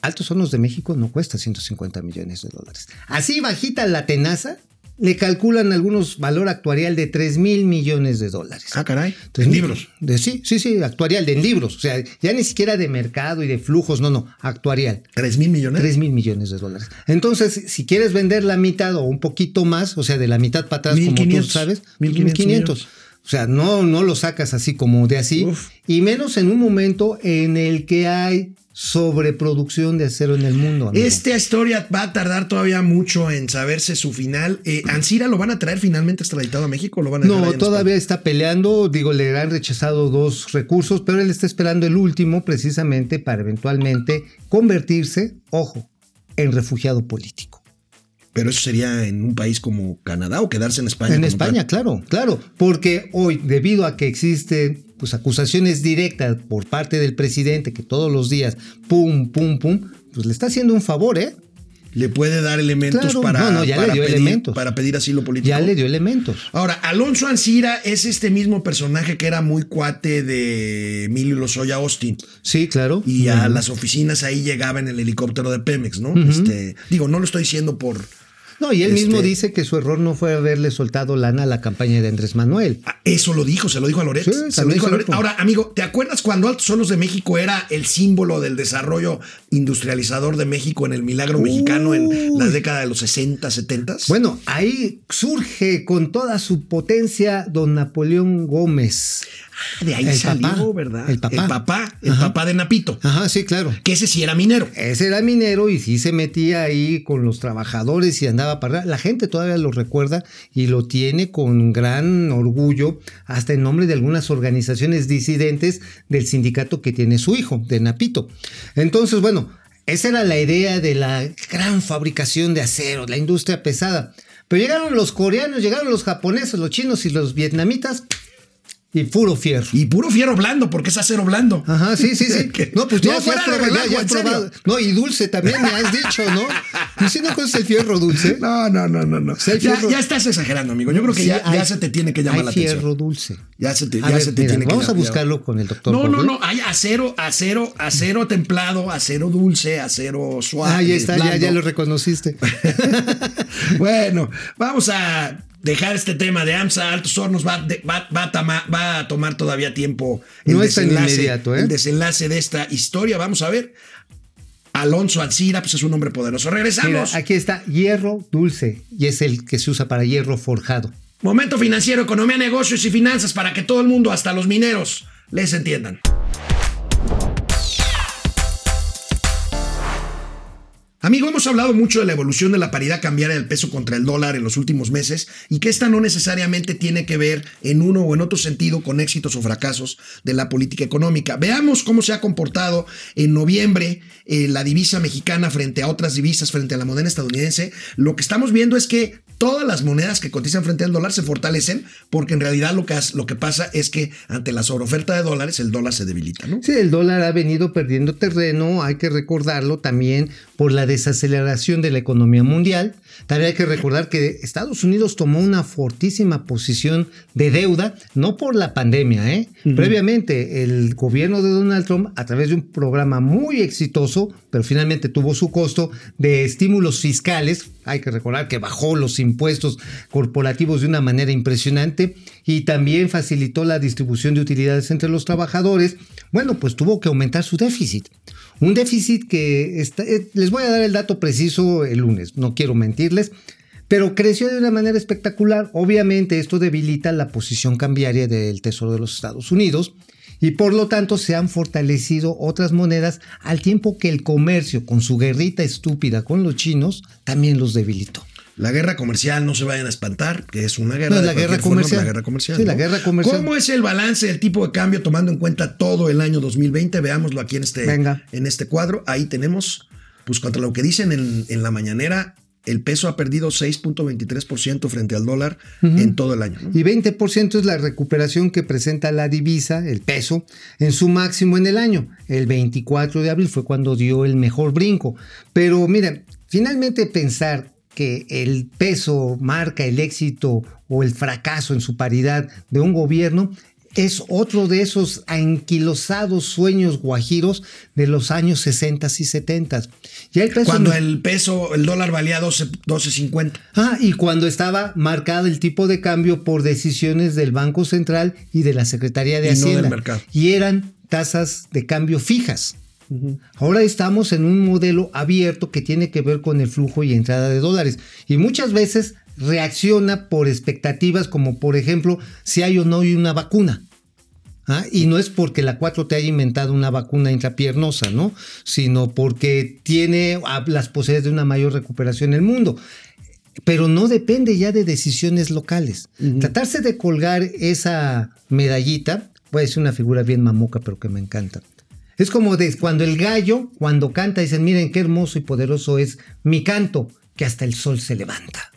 Altos Hornos de México no cuesta 150 millones de dólares. Así bajita la tenaza, le calculan algunos valor actuarial de 3 mil millones de dólares. Ah, caray. Entonces, en libros. De, sí, sí, sí, actuarial, de en libros. O sea, ya ni siquiera de mercado y de flujos, no, no, actuarial. 3 mil millones. 3 mil millones de dólares. Entonces, si quieres vender la mitad o un poquito más, o sea, de la mitad para atrás, como tú 1500, sabes, 1500 1500. O sea, no, no lo sacas así como de así. Uf. Y menos en un momento en el que hay sobreproducción de acero en el mundo. amigo. Esta historia va a tardar todavía mucho en saberse su final. Eh, ¿Ansira lo van a traer finalmente extraditado a México o lo van a No, todavía está peleando, digo, le han rechazado dos recursos, pero él está esperando el último precisamente para eventualmente convertirse, ojo, en refugiado político. Pero eso sería en un país como Canadá o quedarse en España. En España, tal. claro, claro, porque hoy, debido a que existen pues, acusaciones directas por parte del presidente, que todos los días, pum, pum, pum, pues le está haciendo un favor, ¿eh? Le puede dar elementos Claro, para, no, no, ya le para dio pedir, elementos. para pedir asilo político. Ya le dio elementos. Ahora, Alonso Ancira es este mismo personaje que era muy cuate de Emilio Lozoya Austin. Sí, claro. Y a las oficinas ahí llegaba en el helicóptero de Pemex, ¿no? este, digo, no lo estoy diciendo por, No, y él mismo Este, dice que su error no fue haberle soltado lana a la campaña de Andrés Manuel. Ah, Eso lo dijo, se lo dijo a Loret. Sí, se lo dijo a Loret. Ahora, amigo, ¿te acuerdas cuando Altos Hornos de México era el símbolo del desarrollo industrializador de México en el milagro mexicano en la década de los 60, 70? Bueno, ahí surge con toda su potencia don Napoleón Gómez. De ahí el salió, papá, ¿verdad? el papá. El papá, el papá de Napito. Ajá, sí, claro. Que ese sí era minero. Ese era minero y sí se metía ahí con los trabajadores y andaba para. La gente todavía lo recuerda y lo tiene con gran orgullo, hasta en nombre de algunas organizaciones disidentes del sindicato que tiene su hijo, de Napito. Entonces, bueno, esa era la idea de la gran fabricación de acero, la industria pesada. Pero llegaron los coreanos, llegaron los japoneses, los chinos y los vietnamitas y puro fierro. Y puro fierro blando, porque es acero blando. Ajá, sí, sí, sí. No, pues ya, No, ya fuera has probado, ya- relajo, ya has probado. No, y dulce también me has dicho, ¿no? ¿Y si no conoces el fierro dulce? No, no, no, no, no. sea, Ya, fierro- ya estás exagerando, amigo. Yo creo que Sí, ya, se te tiene que llamar hay la fierro atención. dulce. Ya se te, ya ver, se te mira, tiene que vamos a buscarlo con el doctor. No, no, no, hay acero, acero, acero templado, acero dulce, acero suave. Ah, ya está, ya lo reconociste. bueno, vamos a dejar este tema de AMSA Altos Hornos. Va, de- va, va a tama- va a tomar todavía tiempo el No es tan inmediato, ¿eh? el desenlace de esta historia. Vamos a ver. Alonso Alcira, pues es un hombre poderoso. Mira, Regresamos. aquí está hierro dulce y es el que se usa para hierro forjado. Momento financiero, economía, negocios y finanzas para que todo el mundo, hasta los mineros, les entiendan. Amigo, hemos hablado mucho de la evolución de la paridad cambiaria del peso contra el dólar en los últimos meses y que esta no necesariamente tiene que ver en uno o en otro sentido con éxitos o fracasos de la política económica. Veamos cómo se ha comportado en noviembre eh, la divisa mexicana frente a otras divisas, frente a la moneda estadounidense. Lo que estamos viendo es que todas las monedas que cotizan frente al dólar se fortalecen porque en realidad lo que, lo que pasa es que ante la sobreoferta de dólares el dólar se debilita, ¿no? Sí, el dólar ha venido perdiendo terreno, hay que recordarlo también por la desaceleración de la economía mundial. También hay que recordar que Estados Unidos tomó una fortísima posición de deuda, no por la pandemia, ¿eh? Previamente, el gobierno de Donald Trump, a través de un programa muy exitoso, pero finalmente tuvo su costo de estímulos fiscales, hay que recordar que bajó los impuestos corporativos de una manera impresionante y también facilitó la distribución de utilidades entre los trabajadores. Bueno, pues tuvo que aumentar su déficit. Un déficit que eh, les voy a dar el dato preciso el lunes, no quiero mentirles, pero creció de una manera espectacular. Obviamente esto debilita la posición cambiaria del Tesoro de los Estados Unidos y por lo tanto se han fortalecido otras monedas al tiempo que el comercio con su guerrita estúpida con los chinos también los debilitó. La guerra comercial, no se vayan a espantar, que es una guerra. No, de la guerra cualquier forma, comercial. La guerra comercial. Sí, la guerra comercial. ¿Cómo es el balance del tipo de cambio tomando en cuenta todo el año 2020? Veámoslo aquí en este, Venga. en este cuadro. Ahí tenemos, pues contra lo que dicen en, en la mañanera, el peso ha perdido 6.23% frente al dólar en todo el año. ¿no? Y 20% es la recuperación que presenta la divisa, el peso, en su máximo en el año. El 24 de abril fue cuando dio el mejor brinco. Pero miren, finalmente pensar que el peso marca el éxito o el fracaso en su paridad de un gobierno es otro de esos anquilosados sueños guajiros de los años 60 y 70. Ya el peso Cuando no- el peso, el dólar valía 12 12.50. Ah, y cuando estaba marcado el tipo de cambio por decisiones del Banco Central y de la Secretaría de Y no del Hacienda. mercado. Y eran tasas de cambio fijas. Ahora estamos en un modelo abierto que tiene que ver con el flujo y entrada de dólares. Y muchas veces reacciona por expectativas como por ejemplo si hay o no hay una vacuna. ¿Ah? Y no es porque la 4T haya inventado una vacuna intrapiernosa, ¿no? Sino porque tiene ah, las posibilidades de una mayor recuperación en el mundo. Pero no depende ya de decisiones locales. Tratarse de colgar esa medallita, puede ser una figura bien mamuca, pero que me encanta. Es como de cuando el gallo, cuando canta, dicen, miren qué hermoso y poderoso es mi canto, que hasta el sol se levanta.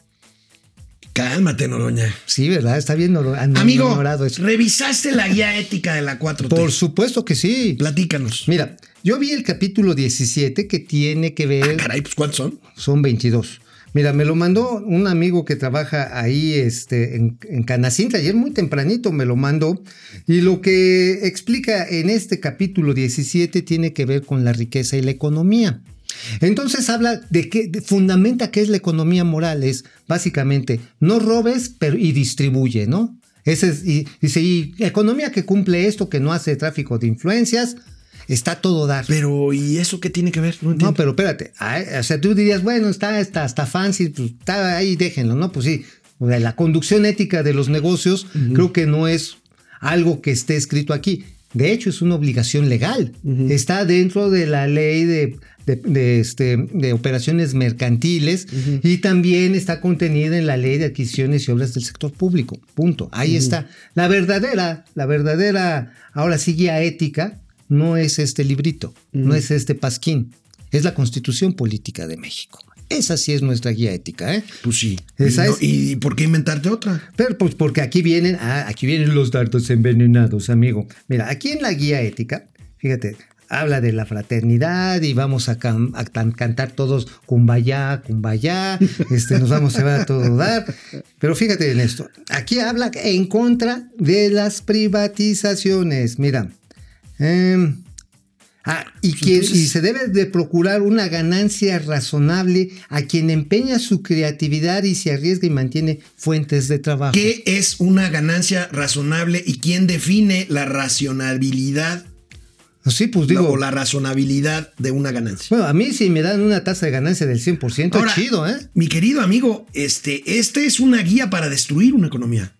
Cálmate, Noroña. Sí, ¿verdad? Está bien Amigo. ¿revisaste la guía ética de la 4T? Por supuesto que sí. Platícanos. Mira, yo vi el capítulo 17 que tiene que ver. Ah, caray, pues ¿cuántos son? Son 22. Mira, me lo mandó un amigo que trabaja ahí este, en, en Canacintra, ayer muy tempranito me lo mandó, y lo que explica en este capítulo 17 tiene que ver con la riqueza y la economía. Entonces habla de que de- fundamenta qué es la economía moral, es básicamente no robes pero, y distribuye, ¿no? Ese es, y, dice, y economía que cumple esto, que no hace tráfico de influencias, está todo dar. Pero, ¿y eso qué tiene que ver? No pero espérate. ay, O sea, tú dirías, bueno, está, está, está fancy, pues está ahí, déjenlo, ¿no? Pues sí. La conducción ética de los negocios creo que no es algo que esté escrito aquí. De hecho, es una obligación legal. Está dentro de la ley de, de- de, este, de operaciones mercantiles y también está contenida en la ley de adquisiciones y obras del sector público. Punto. Ahí está. La verdadera, la verdadera, ahora sí, guía ética no es este librito, no es este pasquín, es la constitución política de México. Esa sí es nuestra guía ética, ¿eh? Pues sí. Esa ¿Y, no- es- ¿Y por qué inventarte otra? Pero pues porque aquí vienen, ah, aquí vienen los dardos envenenados, amigo. Mira, aquí en la guía ética, fíjate, habla de la fraternidad y vamos a, can- a cantar todos kumbaya, kumbaya, este, nos vamos a ver a todo dar. Pero fíjate en esto, aquí habla en contra de las privatizaciones. Mira, em, Ah, y, que, entonces- y se debe de procurar una ganancia razonable a quien empeña su creatividad y se arriesga y mantiene fuentes de trabajo. ¿Qué es una ganancia razonable y quién define la racionalidad Sí, pues digo, o la razonabilidad de una ganancia? bueno, a mí si me dan una tasa de ganancia del 100%, Ahora, chido, ¿eh? Mi querido amigo, este, este es una guía para destruir una economía.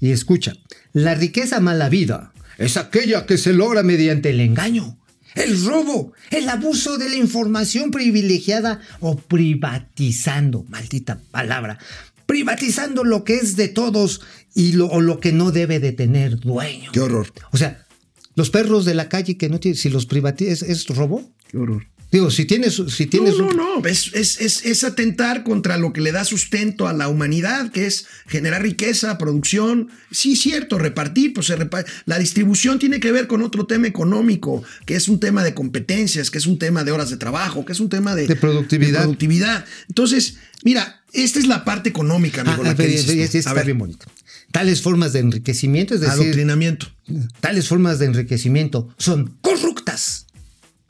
Y escucha, la riqueza mala vida es aquella que se logra mediante el engaño, el robo, el abuso de la información privilegiada o privatizando, maldita palabra, privatizando lo que es de todos y lo, o lo que no debe de tener dueño. Qué horror. O sea, los perros de la calle que no tienen, si los privatizas, ¿es, es robo? Qué horror. Digo, si tienes, si tienes no, no, no. Es, es, es, es atentar contra lo que le da sustento a la humanidad, que es generar riqueza, producción. Sí, cierto, repartir, pues se La distribución tiene que ver con otro tema económico, que es un tema de competencias, que es un tema de horas de trabajo, que es un tema de, De productividad. de productividad. Entonces, mira, esta es la parte económica, amigo. Ah, la que dices A está ver, bien bonito. Tales formas de enriquecimiento, es decir, adoctrinamiento. tales formas de enriquecimiento son corruptas.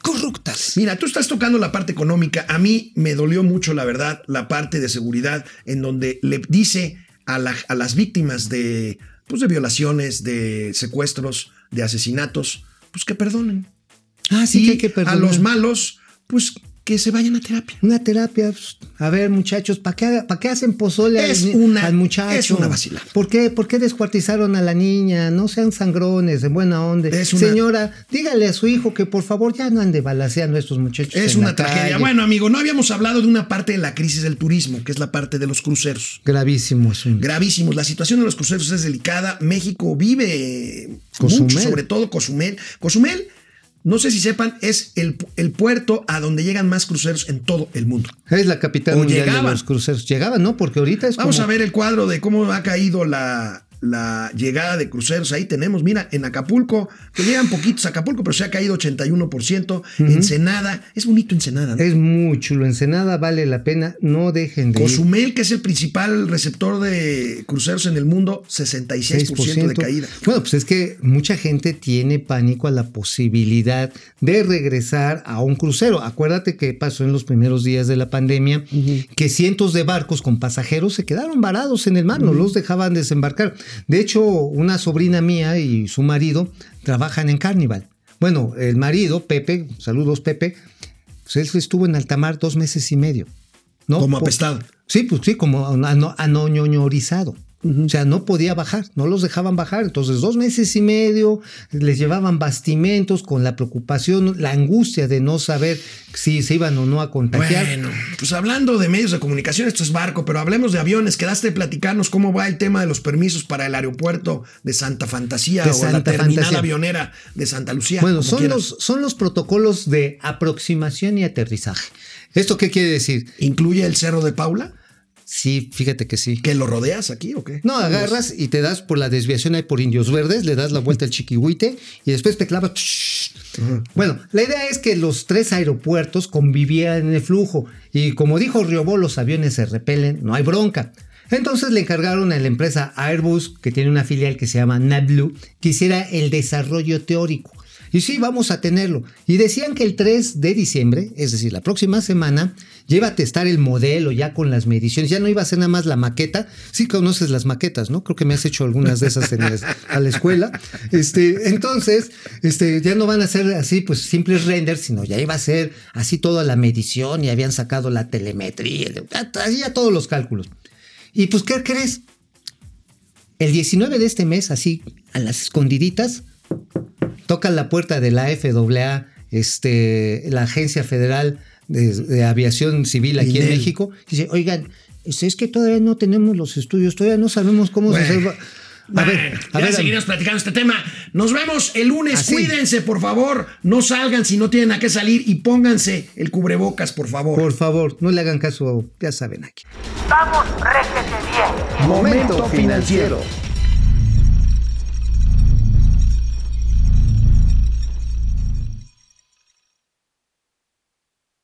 Corruptas. Mira, tú estás tocando la parte económica. A mí me dolió mucho, la verdad, la parte de seguridad, en donde le dice a, la- a las víctimas de, pues, de violaciones, de secuestros, de asesinatos, pues que perdonen. Ah, sí, y que hay que perdonar. a los malos, pues que se vayan a terapia. Una terapia. pues, A ver, muchachos, ¿para qué, pa' qué hacen pozole Es al, una- al muchacho? es una vacilada. ¿Por qué, ¿Por qué descuartizaron a la niña? No sean sangrones, en buena onda. Una- Señora, dígale a su hijo que por favor ya no ande balaseando a estos muchachos. Es en una la tragedia. calle. Bueno, amigo, no habíamos hablado de una parte de la crisis del turismo, que es la parte de los cruceros. Gravísimo asunto. gravísimos. La situación de los cruceros es delicada. México vive Cozumel. mucho, sobre todo Cozumel. Cozumel, no sé si sepan, es el, el puerto a donde llegan más cruceros en todo el mundo. Es la capital O mundial llegaban. de los cruceros. Llegaban, ¿no? Porque ahorita es Vamos como- a ver el cuadro de cómo ha caído la, la llegada de cruceros. Ahí tenemos, mira, en Acapulco, que llegan poquitos a Acapulco, pero se ha caído 81%. Ensenada, es bonito Ensenada. ¿no? Es muy chulo. Ensenada vale la pena. No dejen de ir. Cozumel, que es el principal receptor de cruceros en el mundo, 66% de caída. Bueno, pues es que mucha gente tiene pánico a la posibilidad de regresar a un crucero. Acuérdate que pasó en los primeros días de la pandemia que cientos de barcos con pasajeros se quedaron varados en el mar, no los dejaban desembarcar. De hecho, una sobrina mía y su marido trabajan en Carnival. Bueno, el marido, Pepe, saludos Pepe, pues él estuvo en alta mar dos meses y medio. ¿no? Como apestado. Sí, pues sí, como O sea, no podía bajar, no los dejaban bajar. Entonces, dos meses y medio les llevaban bastimentos con la preocupación, la angustia de no saber si se iban o no a contagiar. Bueno, pues hablando de medios de comunicación, esto es barco, pero hablemos de aviones. Quedaste de platicarnos cómo va el tema de los permisos para el aeropuerto de Santa Fantasía De o la terminal Fantasía. avionera de Santa Lucía. Bueno, son quieras. los, son los protocolos de aproximación y aterrizaje. ¿Esto qué quiere decir? ¿Incluye el Cerro de Paula? Sí, fíjate que sí. ¿Que lo rodeas aquí o qué? No, agarras y te das por la desviación ahí por Indios Verdes, le das la vuelta al chiquihuite y después te clavas. Bueno, la idea es que los tres aeropuertos convivían en el flujo y como dijo Riobó, los aviones se repelen, no hay bronca. Entonces le encargaron a la empresa Airbus, que tiene una filial que se llama NetBlue, que hiciera el desarrollo teórico. Y sí, vamos a tenerlo. Y decían que el 3 de diciembre, es decir, la próxima semana, iba a testar el modelo ya con las mediciones. Ya no iba a ser nada más la maqueta. Sí conoces las maquetas, ¿no? Creo que me has hecho algunas de esas en a la escuela. Este, entonces, este, ya no van a ser así, pues simples renders, sino ya iba a ser así toda la medición y habían sacado la telemetría, así ya todos los cálculos. Y pues, ¿qué crees? El 19 de este mes, así a las escondiditas, tocan la puerta de la FAA, este, la Agencia Federal de, de Aviación Civil aquí en. México. Dice, oigan, es que todavía no tenemos los estudios, todavía no sabemos cómo se Bueno. hace. A ver, a ya ver, seguiremos platicando este tema. Nos vemos el lunes. Así. Cuídense, por favor. No salgan si no tienen a qué salir y pónganse el cubrebocas, por favor. por favor, no le hagan caso, ya saben aquí. Vamos, réjete bien. Momento financiero.